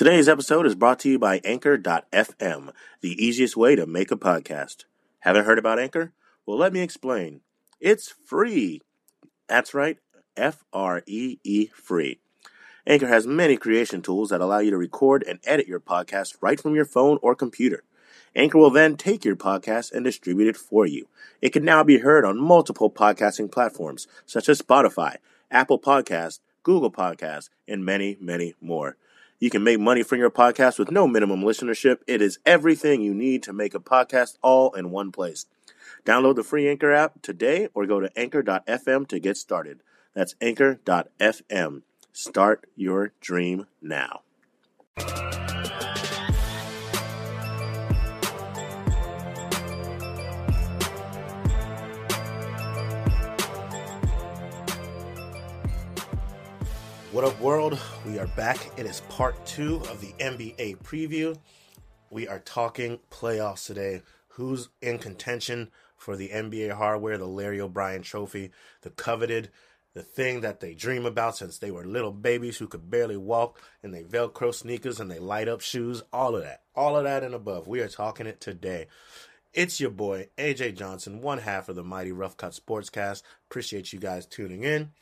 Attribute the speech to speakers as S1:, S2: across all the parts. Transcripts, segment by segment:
S1: Today's episode is brought to you by Anchor.fm, the easiest way to make a podcast. Haven't heard about Anchor? Well, let me explain. It's free. That's right, F R E E free. Anchor has many creation tools that allow you to record and edit your podcast right from your phone or computer. Anchor will then take your podcast and distribute it for you. It can now be heard on multiple podcasting platforms such as Spotify, Apple Podcasts, Google Podcasts, and many, many more. You can make money from your podcast with no minimum listenership. It is everything you need to make a podcast all in one place. Download the free Anchor app today or go to anchor.fm to get started. That's anchor.fm. Start your dream now. What up, world? We are back. It is part two of the NBA preview. We are talking playoffs today. Who's in contention for the NBA hardware, the Larry O'Brien trophy, the coveted, the thing that they dream about since they were little babies who could barely walk, and they Velcro sneakers and they light up shoes, all of that. All of that and above. We are talking it today. It's your boy, AJ Johnson, one half of the Mighty Rough Cut Sportscast. Appreciate you guys tuning in.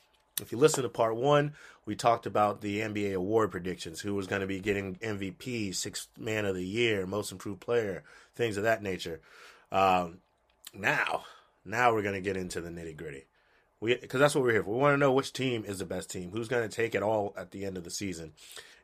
S1: If you listen to part one, we talked about the NBA award predictions, who was going to be getting MVP, Sixth Man of the Year, Most Improved Player, things of that nature. Um, now, now we're going to get into the nitty gritty. Because that's what we're here for. We want to know which team is the best team, who's going to take it all at the end of the season,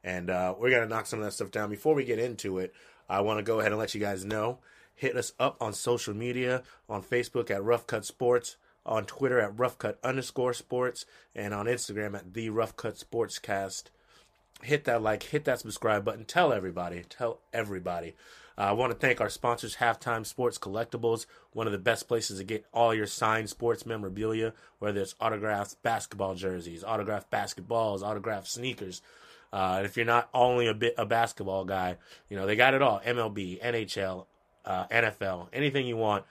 S1: and uh, we're going to knock some of that stuff down. Before we get into it, I want to go ahead and let you guys know. Hit us up on social media on Facebook at Rough Cut Sports on Twitter at roughcut underscore sports and on Instagram at the Rough Cut Sportscast. Hit that like, hit that subscribe button. Tell everybody. Tell everybody. Uh, I want to thank our sponsors, Halftime Sports Collectibles, one of the best places to get all your signed sports memorabilia, whether it's autographed basketball jerseys, autographed basketballs, autographed sneakers. Uh, if you're not only a bit a basketball guy, you know they got it all: MLB, NHL, uh, NFL, anything you want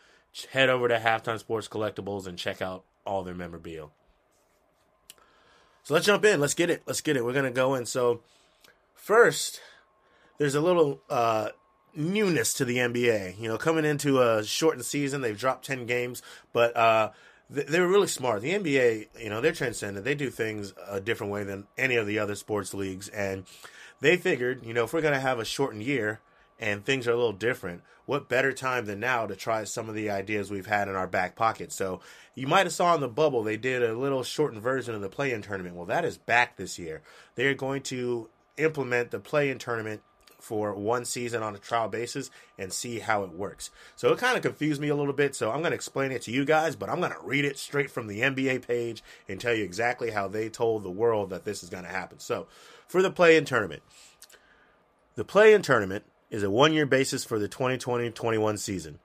S1: head over to Halftime Sports Collectibles and check out all their memorabilia. So let's jump in. Let's get it. Let's get it. We're gonna go in. So first, there's a little uh, newness to the NBA. You know, coming into a shortened season, they've dropped ten games, but uh, they were really smart. The NBA, you know, they're transcendent. They do things a different way than any of the other sports leagues, and they figured, you know, if we're gonna have a shortened year, and things are a little different, what better time than now to try some of the ideas we've had in our back pocket? So you might have saw in the bubble they did a little shortened version of the play-in tournament. Well, that is back this year. They're going to implement the play-in tournament for one season on a trial basis and see how it works. So it kind of confused me a little bit. So I'm going to explain it to you guys, but I'm going to read it straight from the NBA page and tell you exactly how they told the world that this is going to happen. So for the play in tournament, the play in tournament is a one year basis for the 2020 21 season.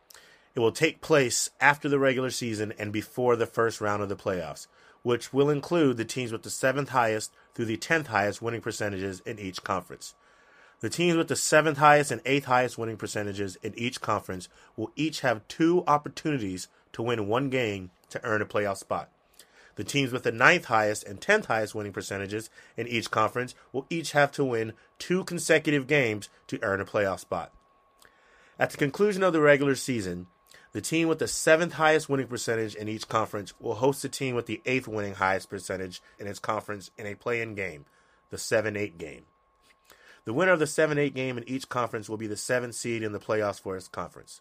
S1: It will take place after the regular season and before the first round of the playoffs, which will include the teams with the seventh highest through the 10th highest winning percentages in each conference. The teams with the seventh highest and eighth highest winning percentages in each conference will each have two opportunities to win one game to earn a playoff spot. The teams with the ninth highest and tenth highest winning percentages in each conference will each have to win two consecutive games to earn a playoff spot. At the conclusion of the regular season, the team with the seventh highest winning percentage in each conference will host the team with the eighth winning highest percentage in its conference in a play in game, the 7 8 game. The winner of the 7 8 game in each conference will be the seventh seed in the playoffs for its conference.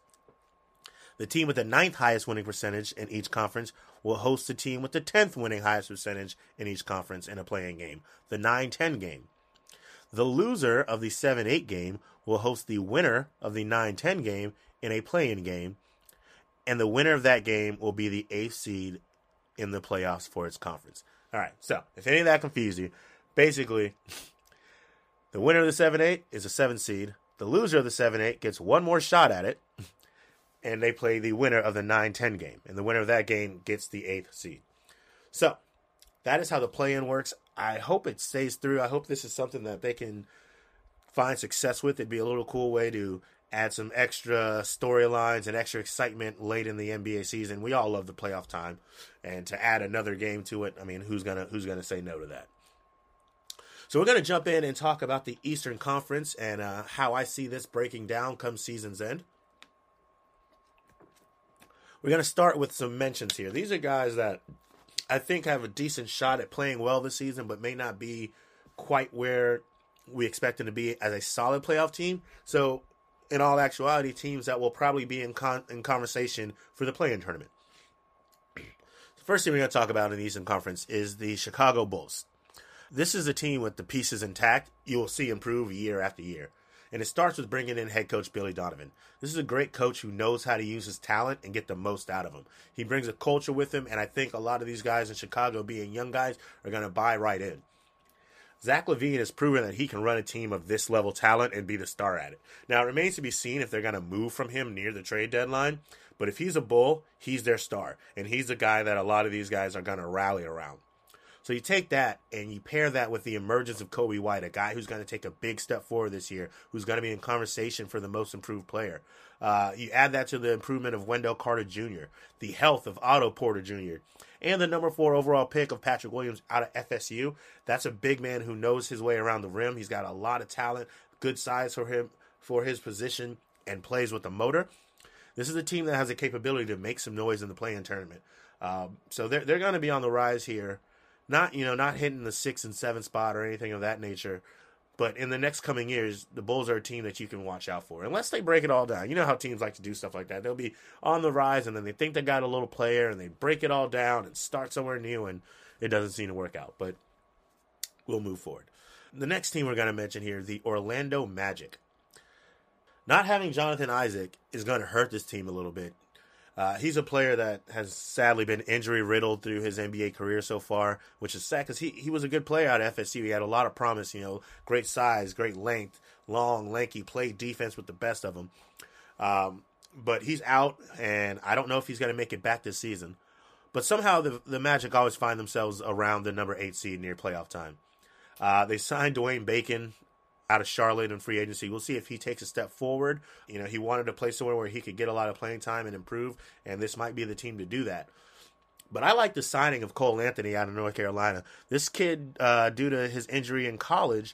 S1: The team with the ninth highest winning percentage in each conference will host the team with the 10th winning highest percentage in each conference in a playing game, the 9 10 game. The loser of the 7 8 game will host the winner of the 9 10 game in a playing game, and the winner of that game will be the 8th seed in the playoffs for its conference. All right, so if any of that confused you, basically, the winner of the 7 8 is a 7 seed. The loser of the 7 8 gets one more shot at it and they play the winner of the 9 10 game. And the winner of that game gets the eighth seed. So that is how the play in works. I hope it stays through. I hope this is something that they can find success with. It'd be a little cool way to add some extra storylines and extra excitement late in the NBA season. We all love the playoff time, and to add another game to it, I mean, who's gonna who's gonna say no to that? So we're to jump in and talk about the Eastern Conference and uh, how I see this breaking down come season's end. We're going to start with some mentions here. These are guys that I think have a decent shot at playing well this season, but may not be quite where we expect them to be as a solid playoff team. So, in all actuality, teams that will probably be in con- in conversation for the play-in tournament. The first thing we're going to talk about in the Eastern Conference is the Chicago Bulls. This is a team with the pieces intact. You will see improve year after year. And it starts with bringing in head coach Billy Donovan. This is a great coach who knows how to use his talent and get the most out of him. He brings a culture with him, and I think a lot of these guys in Chicago, being young guys, are going to buy right in. Zach LaVine has proven that he can run a team of this level talent and be the star at it. Now, it remains to be seen if they're going to move from him near the trade deadline, but if he's a bull, he's their star, and he's the guy that a lot of these guys are going to rally around. So you take that and you pair that with the emergence of Coby White, a guy who's going to take a big step forward this year, who's going to be in conversation for the most improved player. Uh, you add that to the improvement of Wendell Carter Jr., the health of Otto Porter Jr., and the number four overall pick of Patrick Williams out of FSU. That's a big man who knows his way around the rim. He's got a lot of talent, good size for him for his position, and plays with the motor. This is a team that has the capability to make some noise in the play-in tournament. Um, so they're they're going to be on the rise here not you know not hitting the six and seven spot or anything of that nature. But in the next coming years, the Bulls are a team that you can watch out for, unless they break it all down. You know how teams like to do stuff like that. They'll be on the rise, and then they think they got a little player, and they break it all down and start somewhere new, and it doesn't seem to work out. But we'll move forward. The next team we're going to mention here, the Orlando Magic. Not having Jonathan Isaac is going to hurt this team a little bit uh, he's a player that has sadly been injury riddled through his NBA career so far, which is sad because he, he was a good player out at FSU. He had a lot of promise, you know, great size, great length, long, lanky, played defense with the best of them. Um, but he's out, and I don't know if he's going to make it back this season. But somehow the, the Magic always find themselves around the number eight seed near playoff time. Uh, they signed Dwayne Bacon out of Charlotte in free agency. We'll see if he takes a step forward. You know, he wanted to play somewhere where he could get a lot of playing time and improve, and this might be the team to do that. But I like the signing of Cole Anthony out of North Carolina. This kid, uh, due to his injury in college,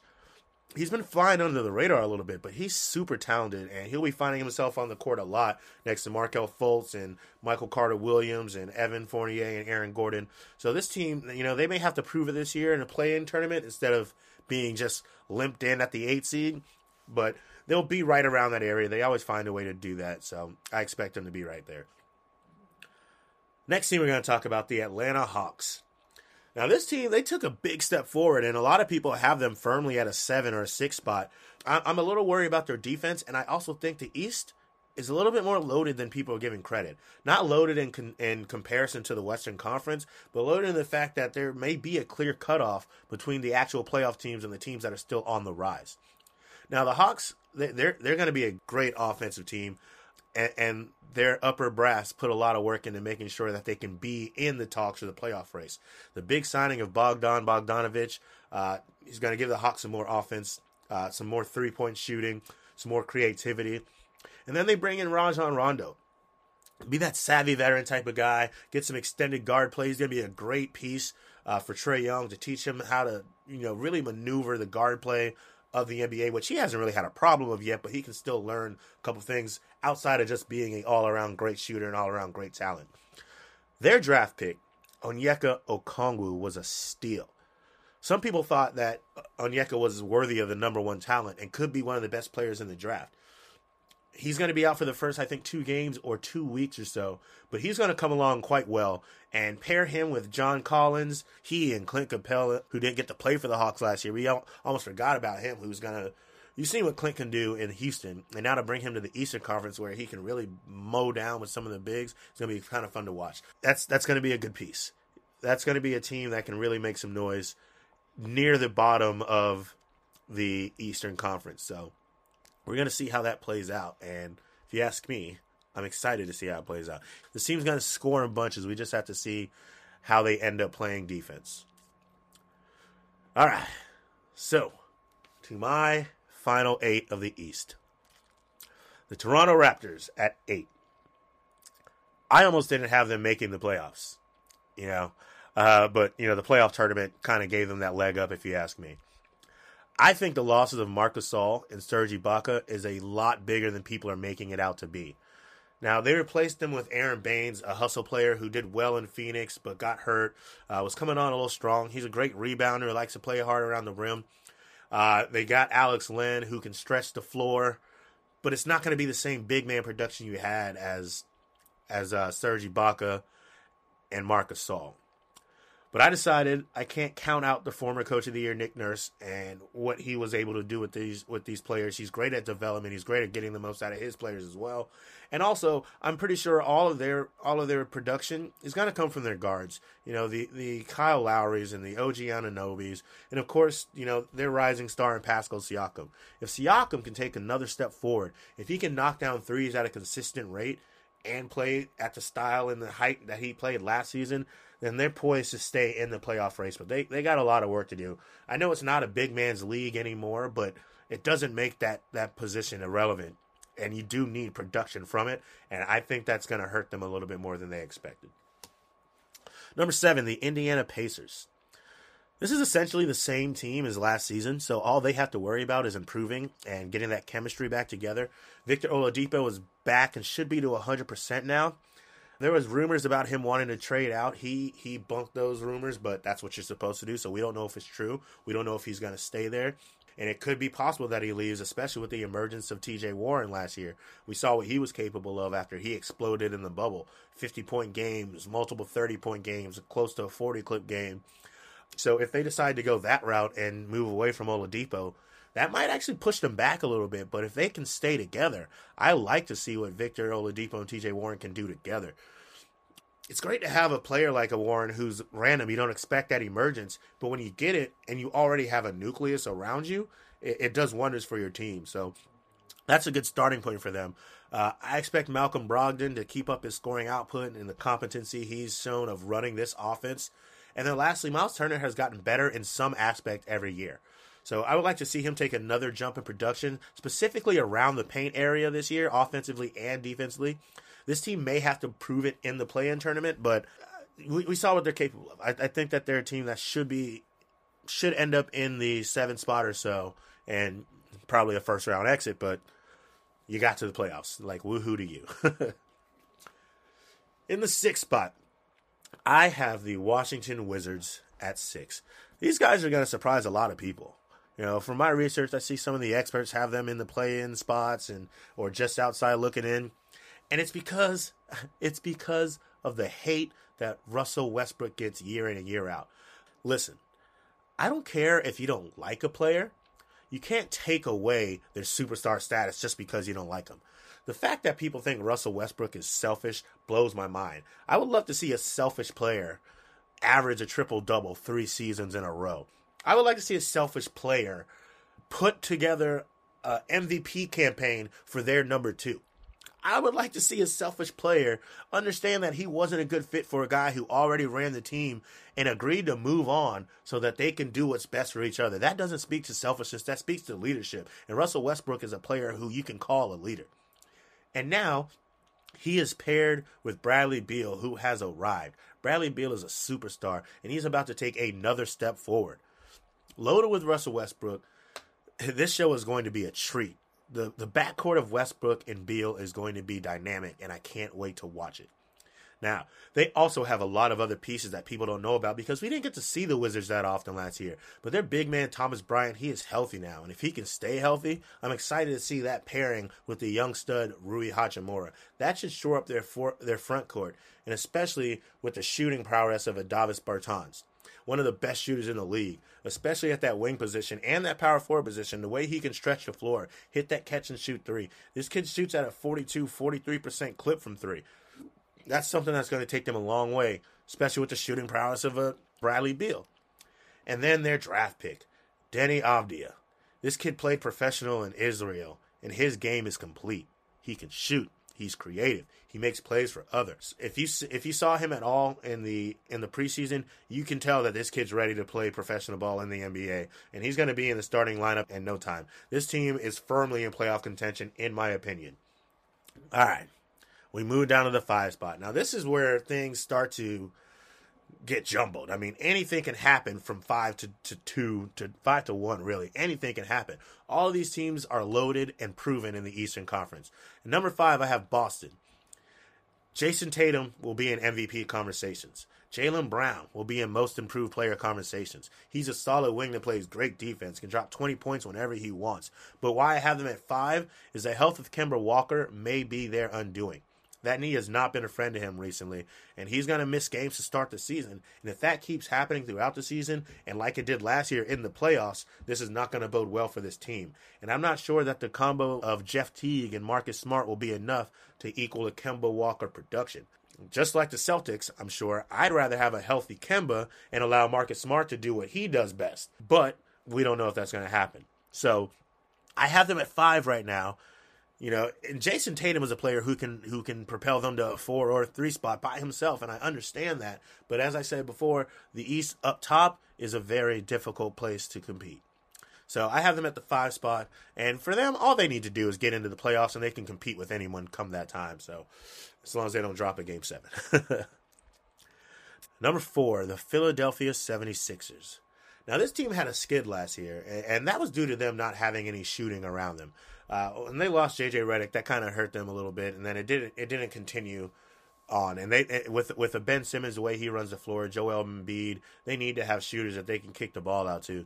S1: he's been flying under the radar a little bit, but he's super talented, and he'll be finding himself on the court a lot next to Markelle Fultz and Michael Carter Williams and Evan Fournier and Aaron Gordon. So this team, you know, they may have to prove it this year in a play-in tournament instead of being just limped in at the eight seed, but they'll be right around that area. They always find a way to do that, so I expect them to be right there. Next team we're going to talk about the Atlanta Hawks. Now, this team, they took a big step forward, and a lot of people have them firmly at a seven or a six spot. I'm a little worried about their defense, and I also think the East is a little bit more loaded than people are giving credit. Not loaded in con- in comparison to the Western Conference, but loaded in the fact that there may be a clear cutoff between the actual playoff teams and the teams that are still on the rise. Now the Hawks, they're they're going to be a great offensive team, and, and, their upper brass put a lot of work into making sure that they can be in the talks for the playoff race. The big signing of Bogdan Bogdanovich, uh, he's going to give the Hawks some more offense, uh, some more three point shooting, some more creativity and then they bring in Rajon Rondo. Be that savvy veteran type of guy. Get some extended guard play. He's going to be a great piece uh, for Trae Young to teach him how to, you know, really maneuver the guard play of the NBA, which he hasn't really had a problem of yet, but he can still learn a couple things outside of just being an all around great shooter and all around great talent. Their draft pick, Onyeka Okongwu, was a steal. Some people thought that Onyeka was worthy of the number one talent and could be one of the best players in the draft he's going to be out for the first, I think, two games or two weeks or so. But he's going to come along quite well and pair him with John Collins. He and Clint Capela, who didn't get to play for the Hawks last year, we almost forgot about him. Who's going to You've seen what Clint can do in Houston, and now to bring him to the Eastern Conference where he can really mow down with some of the bigs, it's going to be kind of fun to watch. That's that's going to be a good piece. That's going to be a team that can really make some noise near the bottom of the Eastern Conference. So we're going to see how that plays out. And if you ask me, I'm excited to see how it plays out. The team's going to score in bunches. We just have to see how they end up playing defense. All right. So, to my final eight of the East the Toronto Raptors at eight. I almost didn't have them making the playoffs, you know, uh, but, you know, the playoff tournament kind of gave them that leg up, if you ask me. I think the losses of Marc Gasol and Serge Ibaka is a lot bigger than people are making it out to be. Now they replaced him with Aron Baynes, a hustle player who did well in Phoenix but got hurt. Uh, was coming on a little strong. He's a great rebounder, likes to play hard around the rim. Uh, they got Alex Len who can stretch the floor, but it's not going to be the same big man production you had as as uh, Serge Ibaka and Marc Gasol. But I decided I can't count out the former coach of the year, Nick Nurse, and what he was able to do with these with these players. He's great at development. He's great at getting the most out of his players as well. And also, I'm pretty sure all of their all of their production is going to come from their guards. You know, the the Kyle Lowrys and the OG Anunobys, and of course, you know their rising star in Pascal Siakam. If Siakam can take another step forward, if he can knock down threes at a consistent rate and play at the style and the height that he played last season, then they're poised to stay in the playoff race. But they, they got a lot of work to do. I know it's not a big man's league anymore, but it doesn't make that, that position irrelevant. And you do need production from it. And I think that's going to hurt them a little bit more than they expected. Number seven, the Indiana Pacers. This is essentially the same team as last season, so all they have to worry about is improving and getting that chemistry back together. Victor Oladipo is back and should be to 100% now. There was rumors about him wanting to trade out. He he bunked those rumors, but that's what you're supposed to do. So we don't know if it's true. We don't know if he's going to stay there. And it could be possible that he leaves, especially with the emergence of TJ Warren last year. We saw what he was capable of after he exploded in the bubble 50 point games, multiple 30 point games, close to a 40 clip game. So if they decide to go that route and move away from Oladipo, that might actually push them back a little bit. But if they can stay together, I like to see what Victor Oladipo and TJ Warren can do together it's great to have a player like a Warren who's random. You don't expect that emergence, but when you get it and you already have a nucleus around you, it, it does wonders for your team. So that's a good starting point for them. Uh, I expect Malcolm Brogdon to keep up his scoring output and the competency he's shown of running this offense. And then lastly, Miles Turner has gotten better in some aspect every year. So I would like to see him take another jump in production, specifically around the paint area this year, offensively and defensively. This team may have to prove it in the play-in tournament, but uh, we, we saw what they're capable of. I, I think that they're a team that should be should end up in the seven spot or so, and probably a first round exit. But you got to the playoffs. Like woohoo to you. in the sixth spot, I have the Washington Wizards at six. These guys are going to surprise a lot of people. You know, from my research, I see some of the experts have them in the play-in spots and or just outside looking in. And it's because it's because of the hate that Russell Westbrook gets year in and year out. Listen, I don't care if you don't like a player. You can't take away their superstar status just because you don't like them. The fact that people think Russell Westbrook is selfish blows my mind. I would love to see a selfish player average a triple double three seasons in a row. I would like to see a selfish player put together a MVP campaign for their number two. I would like to see a selfish player understand that he wasn't a good fit for a guy who already ran the team and agreed to move on so that they can do what's best for each other. That doesn't speak to selfishness, that speaks to leadership. And Russell Westbrook is a player who you can call a leader. And now he is paired with Bradley Beal, who has arrived. Bradley Beal is a superstar, and he's about to take another step forward. Loaded with Russell Westbrook, this show is going to be a treat the the backcourt of Westbrook and Beal is going to be dynamic, and I can't wait to watch it. Now, they also have a lot of other pieces that people don't know about because we didn't get to see the Wizards that often last year. But their big man, Thomas Bryant, he is healthy now. And if he can stay healthy, I'm excited to see that pairing with the young stud, Rui Hachimura. That should shore up their, for, their front court, and especially with the shooting prowess of a Davis Bertans one of the best shooters in the league, especially at that wing position and that power forward position. The way he can stretch the floor, hit that catch and shoot three. This kid shoots at a 42, 43% clip from three. That's something that's going to take them a long way, especially with the shooting prowess of a Bradley Beal. And then their draft pick, Deni Avdija. This kid played professional in Israel, and his game is complete. He can shoot. He's creative. He makes plays for others. If you if you saw him at all in the in the preseason, you can tell that this kid's ready to play professional ball in the NBA, and he's going to be in the starting lineup in no time. This team is firmly in playoff contention, in my opinion. All right, we move down to the five spot. Now this is where things start to get jumbled. I mean, anything can happen from five to, to two to five to one, really. Anything can happen. All of these teams are loaded and proven in the Eastern Conference. And number five, I have Boston. Jayson Tatum will be in MVP conversations. Jaylen Brown will be in most improved player conversations. He's a solid wing that plays great defense, can drop 20 points whenever he wants. But why I have them at five is the health of Kemba Walker may be their undoing. That knee has not been a friend to him recently, and he's going to miss games to start the season. And if that keeps happening throughout the season, and like it did last year in the playoffs, this is not going to bode well for this team. And I'm not sure that the combo of Jeff Teague and Marcus Smart will be enough to equal a Kemba Walker production. Just like the Celtics, I'm sure I'd rather have a healthy Kemba and allow Marcus Smart to do what he does best. But we don't know if that's going to happen. So I have them at five right now. You know, and Jayson Tatum is a player who can who can propel them to a four or three spot by himself, and I understand that. But as I said before, the East up top is a very difficult place to compete. So I have them at the five spot, and for them, all they need to do is get into the playoffs, and they can compete with anyone come that time. So as long as they don't drop a game seven. Number four, the Philadelphia 76ers. Now, this team had a skid last year, and that was due to them not having any shooting around them. Uh, when they lost JJ Redick, that kind of hurt them a little bit, and then it didn't it didn't continue on. And they with with a Ben Simmons the way he runs the floor, Joel Embiid, they need to have shooters that they can kick the ball out to.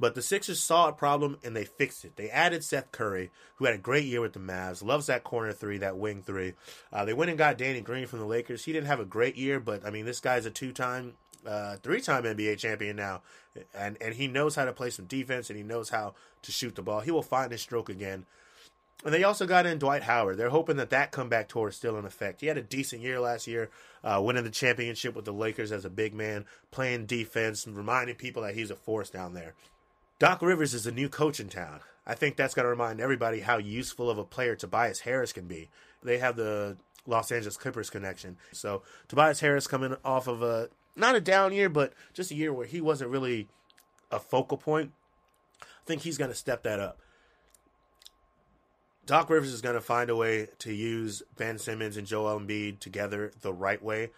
S1: But the Sixers saw a problem and they fixed it. They added Seth Curry, who had a great year with the Mavs, loves that corner three, that wing three. Uh, they went and got Danny Green from the Lakers. He didn't have a great year, but I mean, this guy's a two time, uh, three time NBA champion now, and and he knows how to play some defense and he knows how to shoot the ball. He will find his stroke again. And they also got in Dwight Howard. They're hoping that that comeback tour is still in effect. He had a decent year last year, uh, winning the championship with the Lakers as a big man, playing defense, and reminding people that he's a force down there. Doc Rivers is a new coach in town. I think that's going to remind everybody how useful of a player Tobias Harris can be. They have the Los Angeles Clippers connection. So Tobias Harris coming off of a not a down year, but just a year where he wasn't really a focal point. I think he's going to step that up. Doc Rivers is going to find a way to use Ben Simmons and Joel Embiid together the right way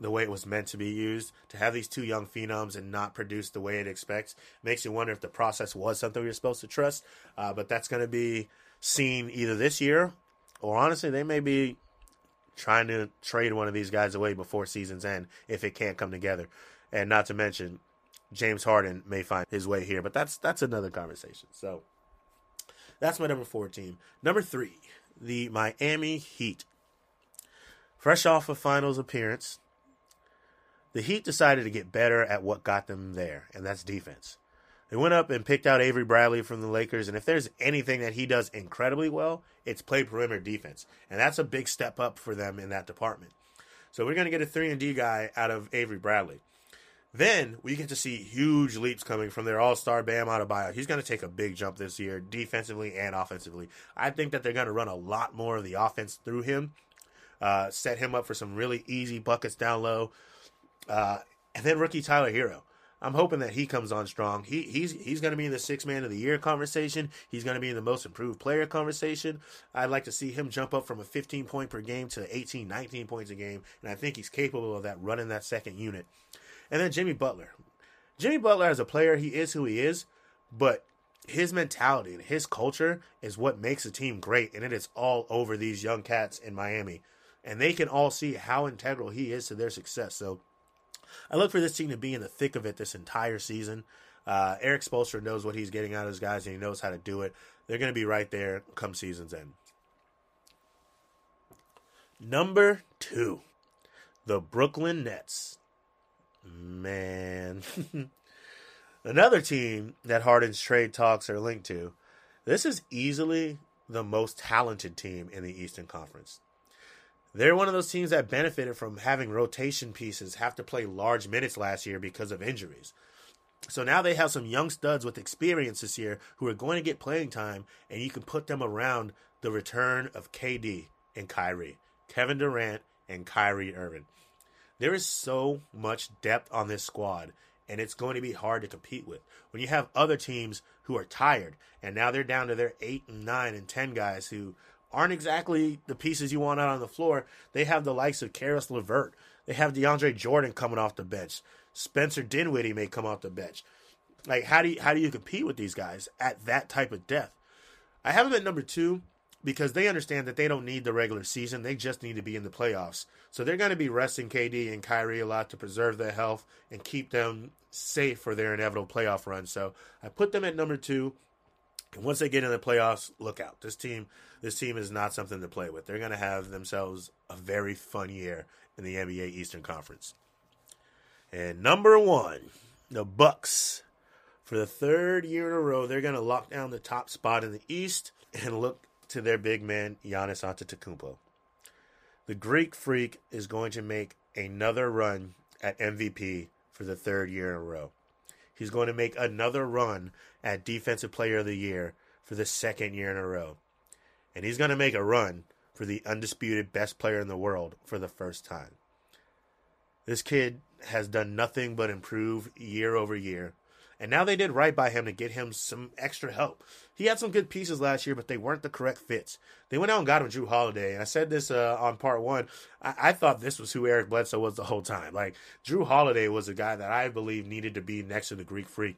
S1: the way it was meant to be used. To have these two young phenoms and not produce the way it expects makes you wonder if the process was something we were supposed to trust. Uh, but that's going to be seen either this year or honestly, they may be trying to trade one of these guys away before season's end if it can't come together. And not to mention, James Harden may find his way here, but that's that's another conversation. So that's my number four team. Number three, the Miami Heat. Fresh off a finals appearance, the Heat decided to get better at what got them there, and that's defense. They went up and picked out Avery Bradley from the Lakers, and if there's anything that he does incredibly well, it's play perimeter defense, and that's a big step up for them in that department. So we're going to get a three and D guy out of Avery Bradley. Then we get to see huge leaps coming from their All Star Bam Adebayo. He's going to take a big jump this year, defensively and offensively. I think that they're going to run a lot more of the offense through him, uh, set him up for some really easy buckets down low. Uh, and then rookie Tyler Herro. I'm hoping that he comes on strong. He he's he's going to be in the six man of the year conversation. He's going to be in the most improved player conversation. I'd like to see him jump up from a 15 point per game to 18, 19 points a game, and I think he's capable of that running that second unit. And then Jimmy Butler. Jimmy Butler as a player, he is who he is, but his mentality and his culture is what makes a team great, and it is all over these young cats in Miami, and they can all see how integral he is to their success. So I look for this team to be in the thick of it this entire season. Uh, Erik Spoelstra knows what he's getting out of his guys, and he knows how to do it. They're going to be right there come season's end. Number two, the Brooklyn Nets. Man. Another team that Harden's trade talks are linked to. This is easily the most talented team in the Eastern Conference. They're one of those teams that benefited from having rotation pieces have to play large minutes last year because of injuries. So now they have some young studs with experience this year who are going to get playing time, and you can put them around the return of KD and Kyrie, Kevin Durant and Kyrie Irving. There is so much depth on this squad, and it's going to be hard to compete with. When you have other teams who are tired, and now they're down to their eight and nine and ten guys who aren't exactly the pieces you want out on the floor. They have the likes of Caris LeVert, They have DeAndre Jordan coming off the bench. Spencer Dinwiddie may come off the bench. Like how do you how do you compete with these guys at that type of depth? I have them at number two because they understand that they don't need the regular season. They just need to be in the playoffs. So they're going to be resting KD and Kyrie a lot to preserve their health and keep them safe for their inevitable playoff run. So I put them at number two. Once they get in the playoffs, look out. This team this team is not something to play with. They're going to have themselves a very fun year in the NBA Eastern Conference. And number 1, the Bucks. For the third year in a row, they're going to lock down the top spot in the East and look to their big man Giannis Antetokounmpo. The Greek Freak is going to make another run at MVP for the third year in a row. He's going to make another run at Defensive Player of the Year for the second year in a row and he's going to make a run for the undisputed best player in the world for the first time. This kid has done nothing but improve year over year. And now they did right by him to get him some extra help. He had some good pieces last year, but they weren't the correct fits. They went out and got him Jrue Holiday. And I said this uh, on part one. I-, I thought this was who Eric Bledsoe was the whole time. Like, Jrue Holiday was a guy that I believe needed to be next to the Greek Freak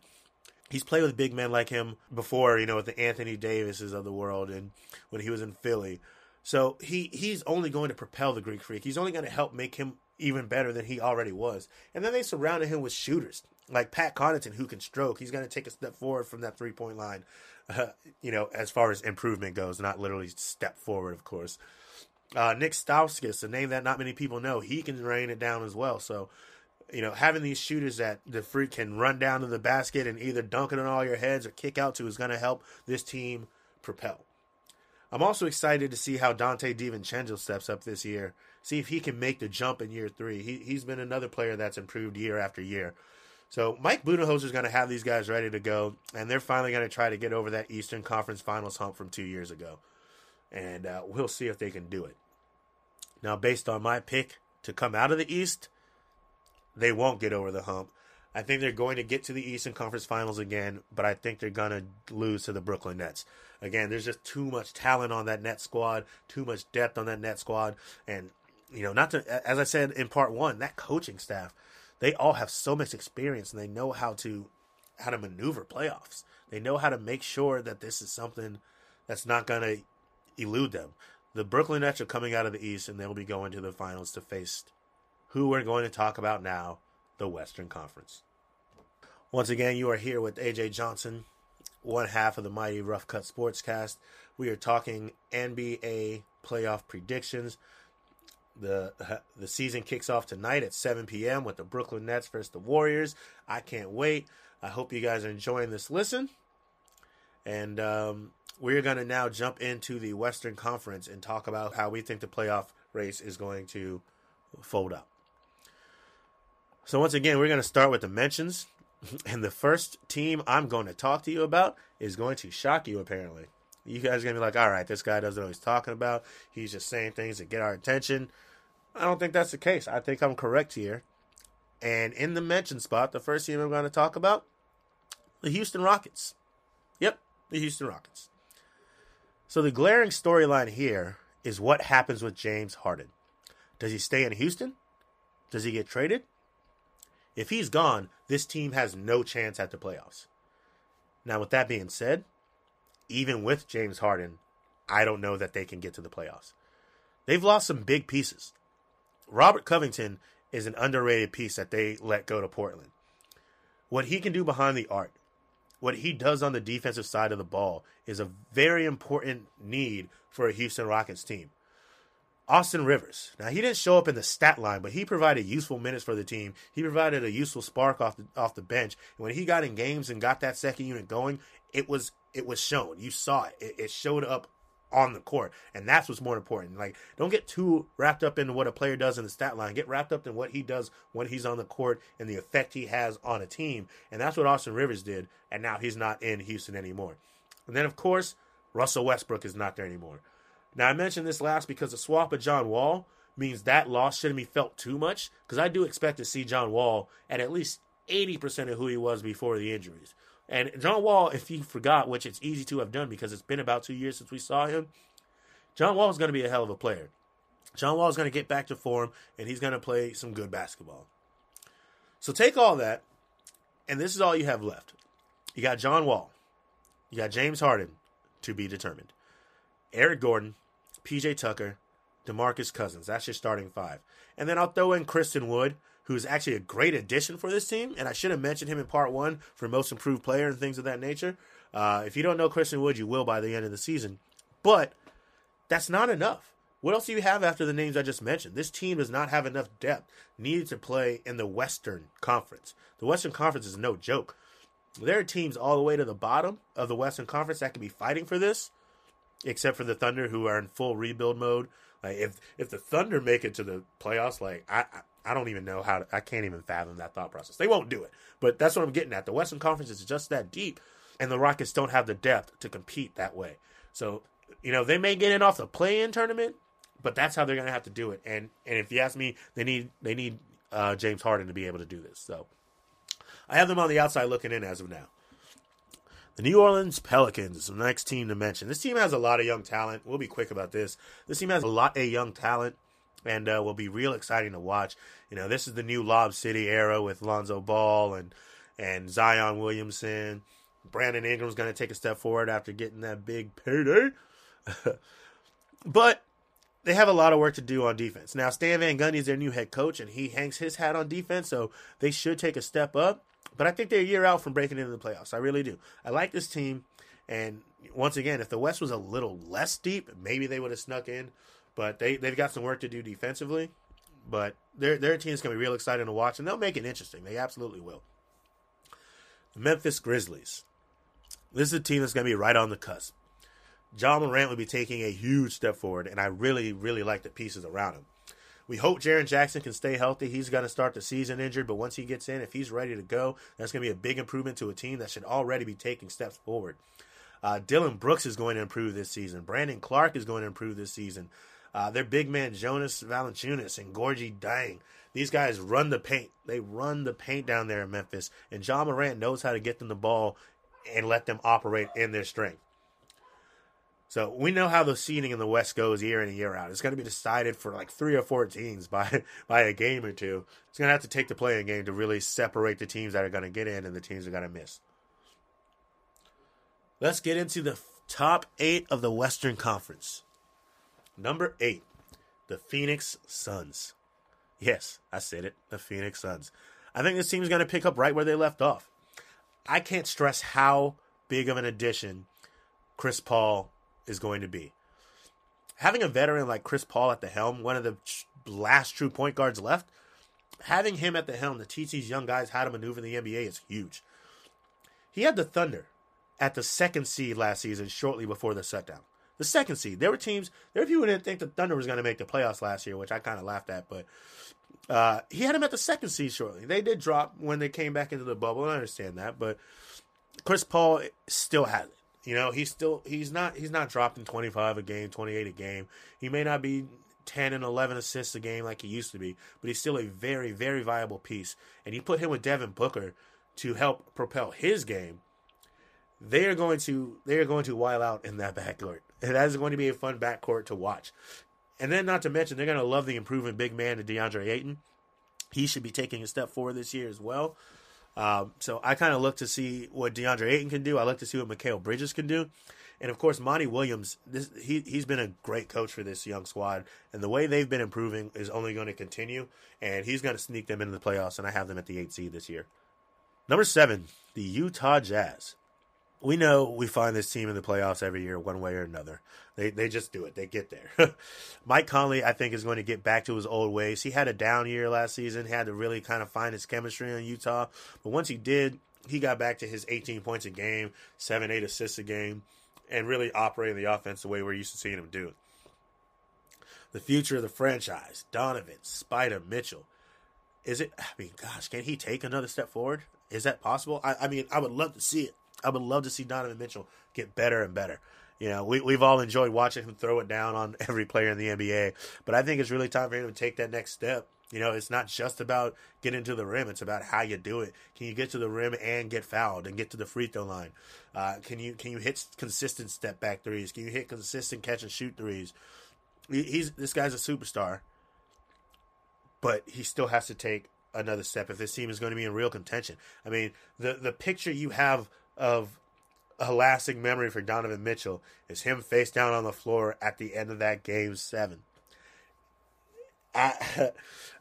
S1: he's played with big men like him before, you know, with the Anthony Davises of the world and when he was in Philly. So he he's only going to propel the Greek Freak. He's only going to help make him even better than he already was. And then they surrounded him with shooters like Pat Connaughton who can stroke. He's going to take a step forward from that three point line. Uh, you know, as far as improvement goes, not literally step forward, of course. Uh, Nik Stauskas, a name that not many people know, he can rain it down as well. So you know, having these shooters that the freak can run down to the basket and either dunk it on all your heads or kick out to is going to help this team propel. I'm also excited to see how Donte DiVincenzo steps up this year. See if he can make the jump in year three. He, he's been another player that's improved year after year. So Mike Budenholzer is going to have these guys ready to go, and they're finally going to try to get over that Eastern Conference Finals hump from two years ago. And uh, we'll see if they can do it. Now, based on my pick to come out of the East, they won't get over the hump. I think they're going to get to the Eastern Conference Finals again, but I think they're going to lose to the Brooklyn Nets. Again, there's just too much talent on that net squad, too much depth on that net squad, and you know, not to as I said in part 1, that coaching staff, they all have so much experience and they know how to how to maneuver playoffs. They know how to make sure that this is something that's not going to elude them. The Brooklyn Nets are coming out of the East and they'll be going to the finals to face who we're going to talk about now the Western Conference. Once again, you are here with AJ Johnson, one half of the Mighty Rough Cut Sportscast. We are talking NBA playoff predictions. The the season kicks off tonight at 7 p.m. with the Brooklyn Nets versus the Warriors. I can't wait. I hope you guys are enjoying this listen. And um, we're going to now jump into the Western Conference and talk about how we think the playoff race is going to fold up. So once again, we're going to start with the mentions. And the first team I'm going to talk to you about is going to shock you, apparently. You guys are to be like, all right, this guy doesn't know what he's talking about. He's just saying things to get our attention. I don't think that's the case. I think I'm correct here. And in the mention spot, the first team I'm going to talk about, the Houston Rockets. Yep, the Houston Rockets. So the glaring storyline here is what happens with James Harden. Does he stay in Houston? Does he get traded? If he's gone, this team has no chance at the playoffs. Now, with that being said, even with James Harden, I don't know that they can get to the playoffs. They've lost some big pieces. Robert Covington is an underrated piece that they let go to Portland. What he can do behind the arc, what he does on the defensive side of the ball, is a very important need for a Houston Rockets team. Austin Rivers. Now he didn't show up in the stat line, but he provided useful minutes for the team. He provided a useful spark off the off the bench. And when he got in games and got that second unit going, it was it was shown. You saw it. It, it showed up on the court, and that's what's more important. Like, don't get too wrapped up in what a player does in the stat line. Get wrapped up in what he does when he's on the court and the effect he has on a team. And that's what Austin Rivers did. And now he's not in Houston anymore. And then of course, Russell Westbrook is not there anymore. Now, I mentioned this last because the swap of John Wall means that loss shouldn't be felt too much because I do expect to see John Wall at at least 80% of who he was before the injuries. And John Wall, if he forgot, which it's easy to have done because it's been about two years since we saw him, John Wall is going to be a hell of a player. John Wall is going to get back to form, and he's going to play some good basketball. So take all that, and this is all you have left. You got John Wall, you got James Harden to be determined, Eric Gordon, PJ Tucker, DeMarcus Cousins. That's your starting five. And then I'll throw in Christian Wood, who's actually a great addition for this team. And I should have mentioned him in part one for most improved player and things of that nature. Uh, if you don't know Christian Wood, you will by the end of the season. But that's not enough. What else do you have after the names I just mentioned? This team does not have enough depth needed to play in the Western Conference. The Western Conference is no joke. There are teams all the way to the bottom of the Western Conference that could be fighting for this, except for the Thunder, who are in full rebuild mode. Like if if the Thunder make it to the playoffs, like I I, don't even know how to, I can't even fathom that thought process. They won't do it, but that's what I'm getting at. The Western Conference is just that deep, and the Rockets don't have the depth to compete that way. So you know they may get in off the play-in tournament, but that's how they're going to have to do it. And and if you ask me, they need they need uh, James Harden to be able to do this. So I have them on the outside looking in as of now. The New Orleans Pelicans, is the next team to mention. This team has a lot of young talent. We'll be quick about this. This team has a lot of young talent and uh, will be real exciting to watch. You know, this is the new Lob City era with Lonzo Ball and and Zion Williamson. Brandon Ingram's going to take a step forward after getting that big payday. but they have a lot of work to do on defense. Now, Stan Van Gundy is their new head coach, and he hangs his hat on defense, so they should take a step up. But I think they're a year out from breaking into the playoffs. I really do. I like this team, and once again, if the West was a little less deep, maybe they would have snuck in. But they they've got some work to do defensively. But their their team is going to be real exciting to watch, and they'll make it interesting. They absolutely will. The Memphis Grizzlies. This is a team that's going to be right on the cusp. Ja Morant will be taking a huge step forward, and I really, really like the pieces around him. We hope Jaren Jackson can stay healthy. He's going to start the season injured, but once he gets in, if he's ready to go, that's going to be a big improvement to a team that should already be taking steps forward. Uh, Dillon Brooks is going to improve this season. Brandon Clarke is going to improve this season. Uh, their big man Jonas Valanciunas and Gorgui Dieng. These guys run the paint. They run the paint down there in Memphis, and John Morant knows how to get them the ball and let them operate in their strength. So we know how the seeding in the West goes year in and year out. It's going to be decided for like three or four teams by by a game or two. It's going to have to take the playing game to really separate the teams that are going to get in and the teams that are going to miss. Let's get into the top eight of the Western Conference. Number eight, the Phoenix Suns. Yes, I said it, the Phoenix Suns. I think this team is going to pick up right where they left off. I can't stress how big of an addition Chris Paul is going to be. Having a veteran like Chris Paul at the helm, one of the last true point guards left, having him at the helm to teach these young guys how to maneuver in the NBA is huge. He had the Thunder at the second seed last season, shortly before the shutdown. The second seed. There were teams, there were people who didn't think the Thunder was going to make the playoffs last year, which I kind of laughed at, but uh, he had him at the second seed shortly. They did drop when they came back into the bubble. I understand that, but Chris Paul still has it. You know, he's still he's not he's not dropping 25 a game, 28 a game. He may not be 10 and 11 assists a game like he used to be, but he's still a very very viable piece. And you put him with Devin Booker to help propel his game. They are going to they are going to wild out in that backcourt. And that is going to be a fun backcourt to watch. And then not to mention they're going to love the improving big man to DeAndre Ayton. He should be taking a step forward this year as well. Um, so I kind of look to see what DeAndre Ayton can do. I look to see what Mikal Bridges can do. And of course, Monty Williams, this, he, he's been a great coach for this young squad. And the way they've been improving is only going to continue. And he's going to sneak them into the playoffs. And I have them at the 8 seed this year. Number seven, the Utah Jazz we know we find this team in the playoffs every year, one way or another. They they just do it. They get there. Mike Conley, I think, is going to get back to his old ways. He had a down year last season. Had to really kind of find his chemistry in Utah, but once he did, he got back to his 18 points a game, seven, eight assists a game, and really operating the offense the way we're used to seeing him do. it. The future of the franchise: Donovan, Spider, Mitchell. Is it? I mean, gosh, can he take another step forward? Is that possible? I, I mean, I would love to see it. I would love to see Donovan Mitchell get better and better. You know, we, we've all enjoyed watching him throw it down on every player in the NBA, but I think it's really time for him to take that next step. You know, it's not just about getting to the rim; it's about how you do it. Can you get to the rim and get fouled and get to the free throw line? Uh, can you can you hit consistent step back threes? Can you hit consistent catch and shoot threes? he's this guy's a superstar, but he still has to take another step if this team is going to be in real contention. I mean, the the picture you have of a lasting memory for Donovan Mitchell is him face down on the floor at the end of that game seven. I,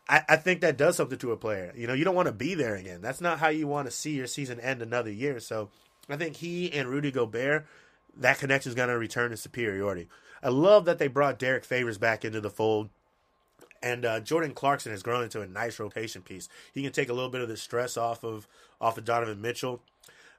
S1: I, think that does something to a player. You know, you don't want to be there again. That's not how you want to see your season end another year. So I think he and Rudy Gobert, that connection is going to return to superiority. I love that they brought Derrick Favors back into the fold. And uh, Jordan Clarkson has grown into a nice rotation piece. He can take a little bit of the stress off of off of Donovan Mitchell.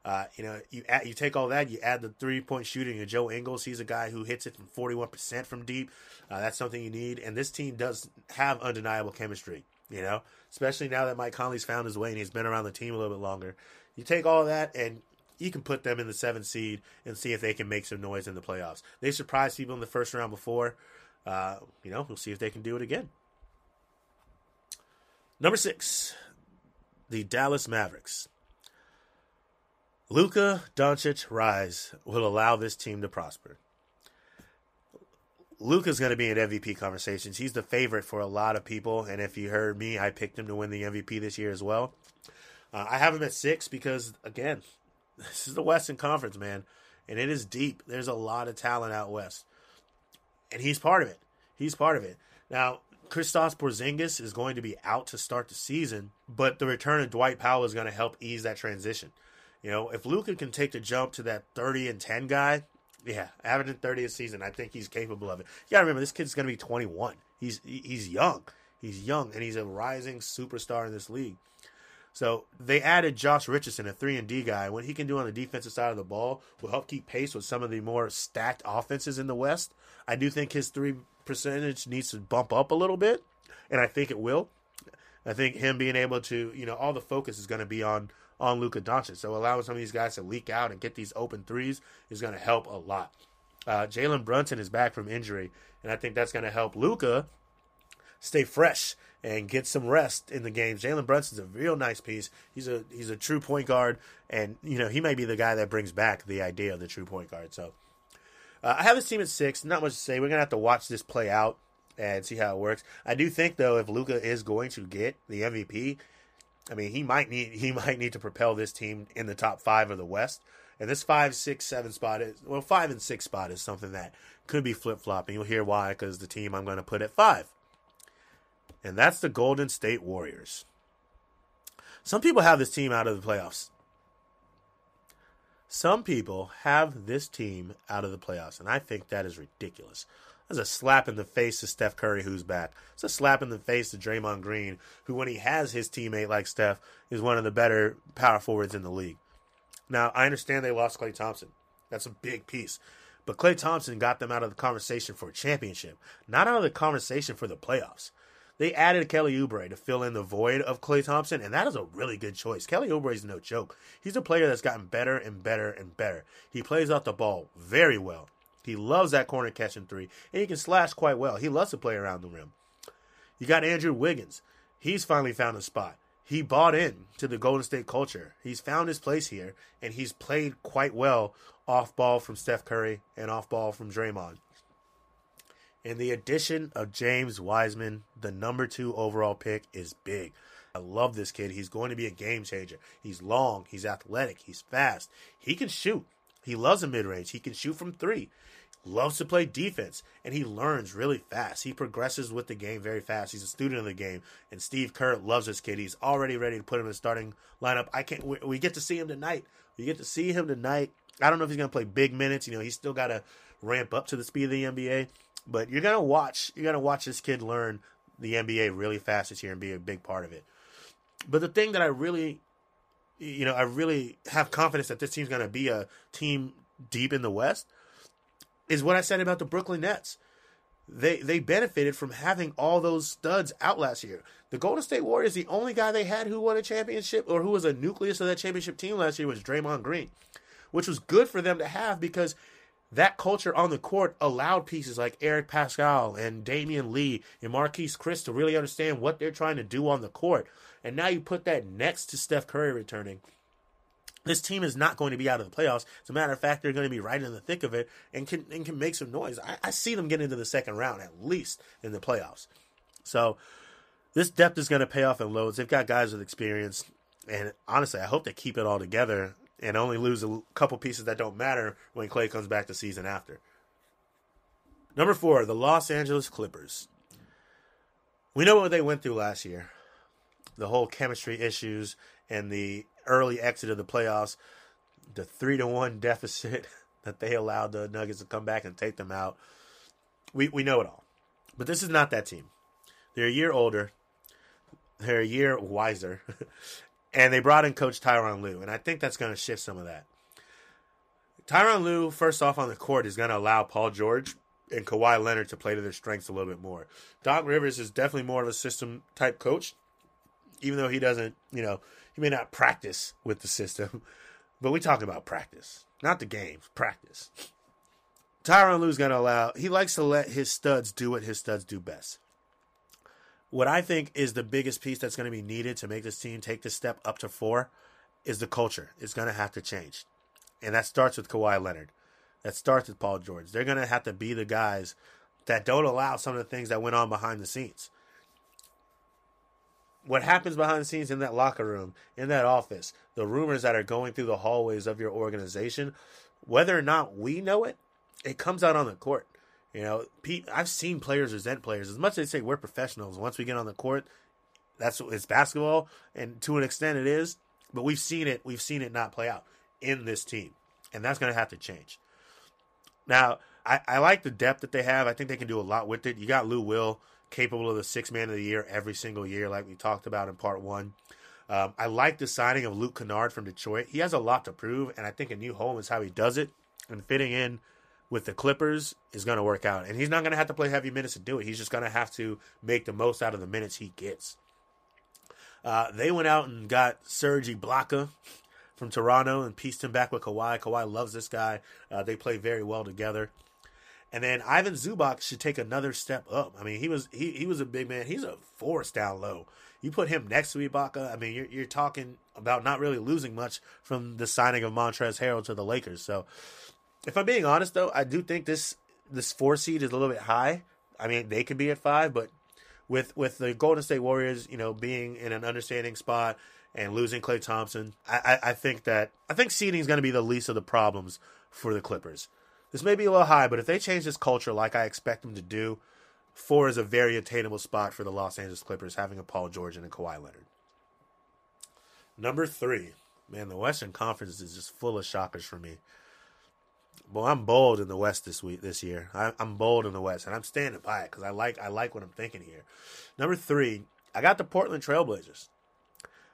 S1: Uh, you know, you add, you take all that, you add the three point shooting of Joe Ingles. He's a guy who hits it from forty one percent from deep. Uh, that's something you need, and this team does have undeniable chemistry. You know, especially now that Mike Conley's found his way and he's been around the team a little bit longer. You take all that and you can put them in the seventh seed and see if they can make some noise in the playoffs. They surprised people in the first round before. Uh, you know, we'll see if they can do it again. Number six, the Dallas Mavericks. Luka Doncic rise will allow this team to prosper. Luka's going to be in MVP conversations. He's the favorite for a lot of people, and if you heard me, I picked him to win the MVP this year as well. Uh, I have him at six because, again, this is the Western Conference, man, and it is deep. There's a lot of talent out west, and he's part of it. He's part of it. Now, Kristaps Porzingis is going to be out to start the season, but the return of Dwight Powell is going to help ease that transition. You know, if Luka can take the jump to that 30 and 10 guy, yeah, averaging 30 a season, I think he's capable of it. You got to remember, this kid's going to be 21. He's he's young. He's young, and he's a rising superstar in this league. So they added Josh Richardson, a three and D guy. What he can do on the defensive side of the ball will help keep pace with some of the more stacked offenses in the West. I do think his three percentage needs to bump up a little bit, and I think it will. I think him being able to, you know, all the focus is going to be on on Luka Doncic. So allowing some of these guys to leak out and get these open threes is going to help a lot. Uh, Jalen Brunson is back from injury, and I think that's going to help Luka stay fresh and get some rest in the game. Jalen Brunson's a real nice piece. He's a he's a true point guard, and you know he may be the guy that brings back the idea of the true point guard. So uh, I have this team at six. Not much to say. We're gonna have to watch this play out and see how it works. I do think though, if Luka is going to get the MVP, I mean, he might need he might need to propel this team in the top five of the West. And this five, six, seven spot is well, five and six spot is something that could be flip flopping. You'll hear why because the team I'm going to put at five, and that's the Golden State Warriors. Some people have this team out of the playoffs. Some people have this team out of the playoffs, and I think that is ridiculous. That's a slap in the face to Steph Curry, who's back. It's a slap in the face to Draymond Green, who, when he has his teammate like Steph, is one of the better power forwards in the league. Now, I understand they lost Klay Thompson. That's a big piece. But Klay Thompson got them out of the conversation for a championship, not out of the conversation for the playoffs. They added Kelly Oubre to fill in the void of Klay Thompson, and that is a really good choice. Kelly Oubre is no joke. He's a player that's gotten better and better and better. He plays off the ball very well. He loves that corner catching three, and he can slash quite well. He loves to play around the rim. You got Andrew Wiggins. He's finally found a spot. He bought in to the Golden State culture. He's found his place here, and he's played quite well off ball from Steph Curry and off ball from Draymond. And the addition of James Wiseman, the number two overall pick, is big. I love this kid. He's going to be a game changer. He's long, he's athletic, he's fast, he can shoot. He loves a mid range. He can shoot from three. Loves to play defense, and he learns really fast. He progresses with the game very fast. He's a student of the game, and Steve Kerr loves this kid. He's already ready to put him in the starting lineup. I can't. We, we get to see him tonight. We get to see him tonight. I don't know if he's going to play big minutes. You know, he's still got to ramp up to the speed of the NBA. But you're going to watch. You're going to watch this kid learn the NBA really fast this year and be a big part of it. But the thing that I really you know, I really have confidence that this team's going to be a team deep in the West, is what I said about the Brooklyn Nets. They they benefited from having all those studs out last year. The Golden State Warriors, the only guy they had who won a championship or who was a nucleus of that championship team last year was Draymond Green, which was good for them to have because that culture on the court allowed pieces like Eric Paschall and Damion Lee and Marquese Chriss to really understand what they're trying to do on the court. And now you put that next to Steph Curry returning. this team is not going to be out of the playoffs. As a matter of fact, they're going to be right in the thick of it and can and can make some noise. I, I see them get into the second round at least in the playoffs. So this depth is going to pay off in loads. They've got guys with experience, and honestly, I hope they keep it all together and only lose a couple pieces that don't matter when Klay comes back the season after. Number four, the Los Angeles Clippers. We know what they went through last year the whole chemistry issues and the early exit of the playoffs, the three to one deficit that they allowed the Nuggets to come back and take them out. We we know it all. But this is not that team. They're a year older. They're a year wiser. and they brought in coach Tyronn Lue, and I think that's going to shift some of that. Tyronn Lue, first off on the court, is going to allow Paul George and Kawhi Leonard to play to their strengths a little bit more. Doc Rivers is definitely more of a system type coach, even though he doesn't, you know, he may not practice with the system, but we talk about practice, not the games, practice. Tyronn Lue's going to allow, he likes to let his studs do what his studs do best. What I think is the biggest piece that's going to be needed to make this team take the step up to four is the culture. It's going to have to change. And that starts with Kawhi Leonard. That starts with Paul George. They're going to have to be the guys that don't allow some of the things that went on behind the scenes. What happens behind the scenes in that locker room, in that office, the rumors that are going through the hallways of your organization, whether or not we know it, it comes out on the court. You know, Pete, I've seen players resent players as much as they say we're professionals. Once we get on the court, that's it's basketball, and to an extent it is. But we've seen it. We've seen it not play out in this team, and that's going to have to change. Now, I, I like the depth that they have. I think they can do a lot with it. You got Lou Will, capable of the six man of the year every single year, like we talked about in part one. Um, I like the signing of Luke Kennard from Detroit. He has a lot to prove, and I think a new home is how he does it. And fitting in with the Clippers is going to work out. And he's not going to have to play heavy minutes to do it. He's just going to have to make the most out of the minutes he gets. Uh, they went out and got Serge Ibaka from Toronto and pieced him back with Kawhi. Kawhi loves this guy. Uh, they play very well together. And then Ivan Zubac should take another step up. I mean, he was he, he was a big man. He's a force down low. You put him next to Ibaka. I mean, you're you're talking about not really losing much from the signing of Montrezl Harrell to the Lakers. So if I'm being honest though, I do think this this four seed is a little bit high. I mean, they could be at five, but with with the Golden State Warriors, you know, being in an understanding spot and losing Klay Thompson, I, I, I think that I think seeding is going to be the least of the problems for the Clippers. This may be a little high, but if they change this culture like I expect them to do, four is a very attainable spot for the Los Angeles Clippers, having a Paul George and a Kawhi Leonard. Number three, man, the Western Conference is just full of shockers for me. Well, I'm bold in the West this week, this year. I, am bold in the West, and I'm standing by it because I like I like what I'm thinking here. Number three, I got the Portland Trailblazers.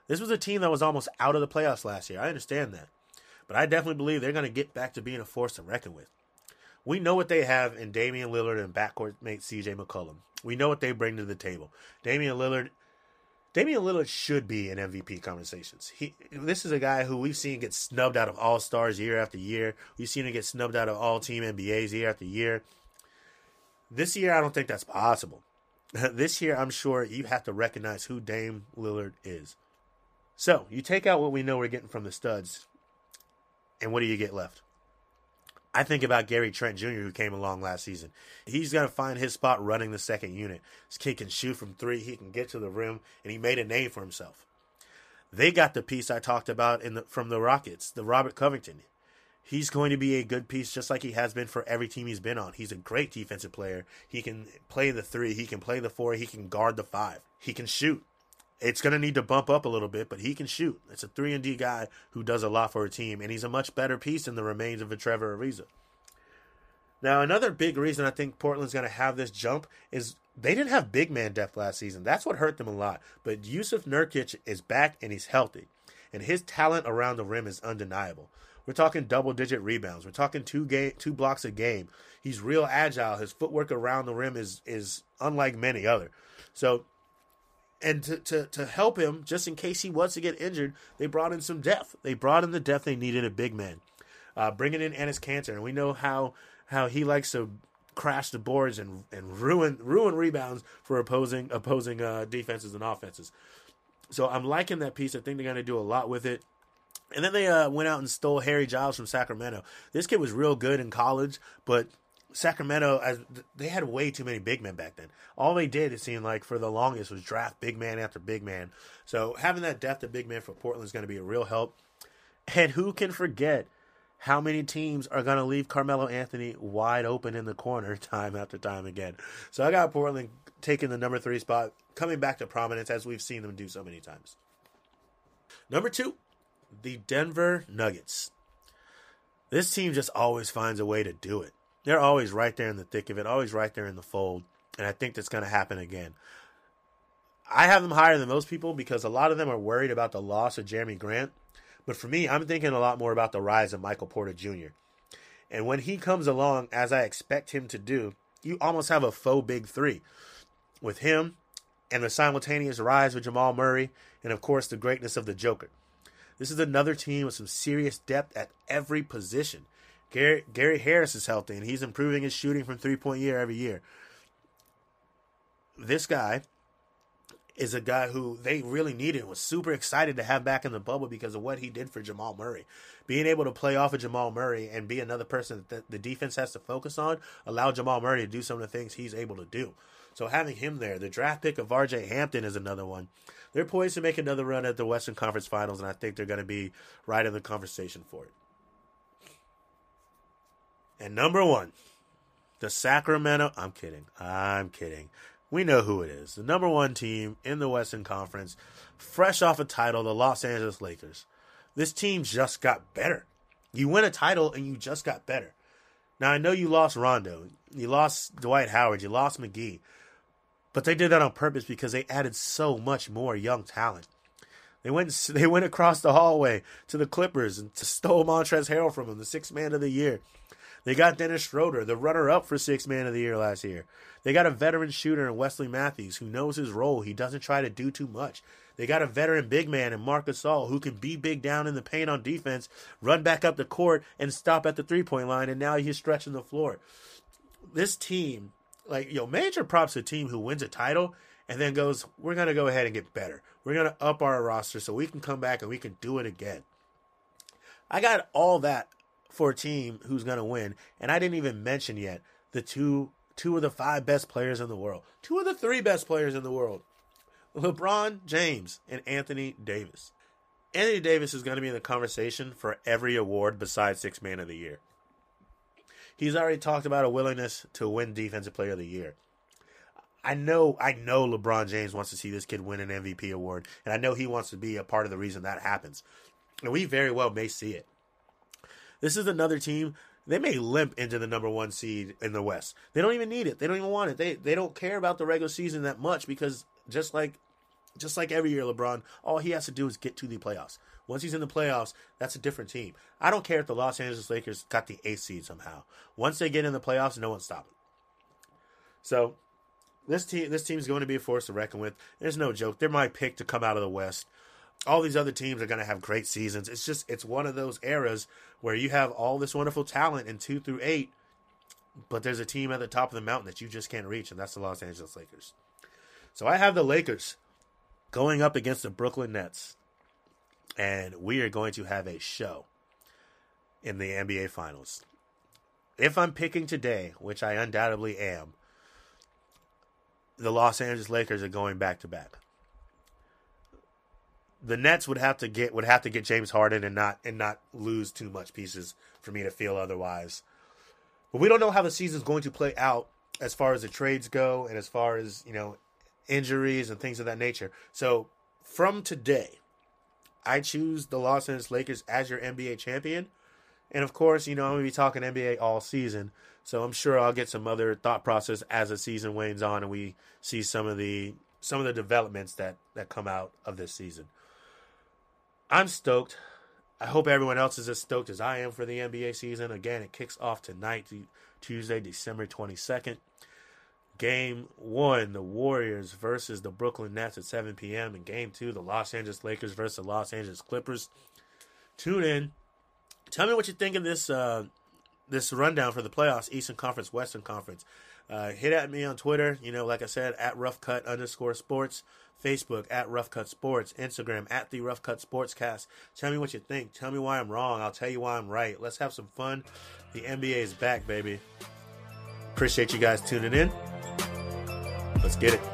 S1: This was a team that was almost out of the playoffs last year. I understand that, but I definitely believe they're going to get back to being a force to reckon with. We know what they have in Damian Lillard and backcourt mate C.J. McCollum. We know what they bring to the table. Damian Lillard Damian Lillard should be in MVP conversations. He, this is a guy who we've seen get snubbed out of All Stars year after year. We've seen him get snubbed out of All Team NBAs year after year. This year, I don't think that's possible. this year, I'm sure you have to recognize who Dame Lillard is. So you take out what we know we're getting from the studs, and what do you get left? I think about Gary Trent Jr., who came along last season. He's going to find his spot running the second unit. This kid can shoot from three, he can get to the rim, and he made a name for himself. They got the piece I talked about in the, from the Rockets, the Robert Covington. He's going to be a good piece just like he has been for every team he's been on. He's a great defensive player. He can play the three, he can play the four, he can guard the five, he can shoot. It's going to need to bump up a little bit, but he can shoot. It's a 3 and D guy who does a lot for a team, and he's a much better piece than the remains of a Trevor Ariza. Now, another big reason I think Portland's going to have this jump is they didn't have big man depth last season. That's what hurt them a lot. But Yusuf Nurkic is back and he's healthy, and his talent around the rim is undeniable. We're talking double digit rebounds. We're talking two game, two blocks a game. He's real agile. His footwork around the rim is is unlike many other. So and to, to, to help him, just in case he was to get injured, they brought in some depth. They brought in the depth they needed a big man. Uh, bringing in Enes Kanter, and we know how how he likes to crash the boards and and ruin ruin rebounds for opposing opposing uh, defenses and offenses. So I'm liking that piece. I think they're going to do a lot with it. And then they uh, went out and stole Harry Giles from Sacramento. This kid was real good in college, but Sacramento, as they had way too many big men back then. All they did, it seemed like, for the longest was draft big man after big man. So having that depth of big man for Portland is going to be a real help. And who can forget how many teams are going to leave Carmelo Anthony wide open in the corner time after time again? So I got Portland taking the number three spot, coming back to prominence as we've seen them do so many times. Number two, the Denver Nuggets. This team just always finds a way to do it they're always right there in the thick of it, always right there in the fold. And I think that's going to happen again. I have them higher than most people because a lot of them are worried about the loss of Jerami Grant. But for me, I'm thinking a lot more about the rise of Michael Porter Jr. And when he comes along, as I expect him to do, you almost have a faux big three with him and the simultaneous rise of Jamal Murray, and of course, the greatness of the Joker. This is another team with some serious depth at every position. Gary, Gary Harris is healthy and he's improving his shooting from three point year every year. This guy is a guy who they really needed was super excited to have back in the bubble because of what he did for Jamal Murray. Being able to play off of Jamal Murray and be another person that the defense has to focus on allow Jamal Murray to do some of the things he's able to do. So having him there, the draft pick of RJ Hampton is another one. They're poised to make another run at the Western Conference Finals, and I think they're going to be right in the conversation for it. And number one, the Sacramento. I'm kidding. I'm kidding. We know who it is. The number one team in the Western Conference, fresh off a title, the Los Angeles Lakers. This team just got better. You win a title and you just got better. Now I know you lost Rondo, you lost Dwight Howard, you lost McGee, but they did that on purpose because they added so much more young talent. They went they went across the hallway to the Clippers and stole Montrezl Harrell from them, the sixth man of the year. They got Dennis Schroeder, the runner up for six man of the year last year. They got a veteran shooter in Wesley Matthews who knows his role. He doesn't try to do too much. They got a veteran big man in Marcus Gasol who can be big down in the paint on defense, run back up the court, and stop at the three point line. And now he's stretching the floor. This team, like, yo, major props to a team who wins a title and then goes, we're going to go ahead and get better. We're going to up our roster so we can come back and we can do it again. I got all that for a team who's going to win. And I didn't even mention yet the two two of the five best players in the world, two of the three best players in the world, LeBron James and Anthony Davis. Anthony Davis is going to be in the conversation for every award besides Six Man of the Year. He's already talked about a willingness to win Defensive Player of the Year. I know, I know LeBron James wants to see this kid win an MVP award, and I know he wants to be a part of the reason that happens. And we very well may see it. This is another team. They may limp into the number one seed in the West. They don't even need it. They don't even want it. They they don't care about the regular season that much because just like just like every year, LeBron, all he has to do is get to the playoffs. Once he's in the playoffs, that's a different team. I don't care if the Los Angeles Lakers got the eighth seed somehow. Once they get in the playoffs, no one's stopping. So this team this team is going to be a force to reckon with. There's no joke. They're my pick to come out of the West all these other teams are going to have great seasons. It's just it's one of those eras where you have all this wonderful talent in 2 through 8, but there's a team at the top of the mountain that you just can't reach and that's the Los Angeles Lakers. So I have the Lakers going up against the Brooklyn Nets. And we are going to have a show in the NBA finals. If I'm picking today, which I undoubtedly am, the Los Angeles Lakers are going back to back the Nets would have to get would have to get James Harden and not and not lose too much pieces for me to feel otherwise. But we don't know how the season's going to play out as far as the trades go and as far as, you know, injuries and things of that nature. So from today, I choose the Los Angeles Lakers as your NBA champion. And of course, you know, I'm going to be talking NBA all season. So I'm sure I'll get some other thought process as the season wanes on and we see some of the some of the developments that that come out of this season. I'm stoked. I hope everyone else is as stoked as I am for the NBA season. Again, it kicks off tonight, Tuesday, December 22nd. Game one, the Warriors versus the Brooklyn Nets at 7 p.m. And game two, the Los Angeles Lakers versus the Los Angeles Clippers. Tune in. Tell me what you think of this uh, this rundown for the playoffs: Eastern Conference, Western Conference. Uh, hit at me on Twitter. You know, like I said, at Rough Cut underscore Sports. Facebook at Rough Cut Sports, Instagram at the Rough Cut Sportscast. Tell me what you think. Tell me why I'm wrong. I'll tell you why I'm right. Let's have some fun. The NBA is back, baby. Appreciate you guys tuning in. Let's get it.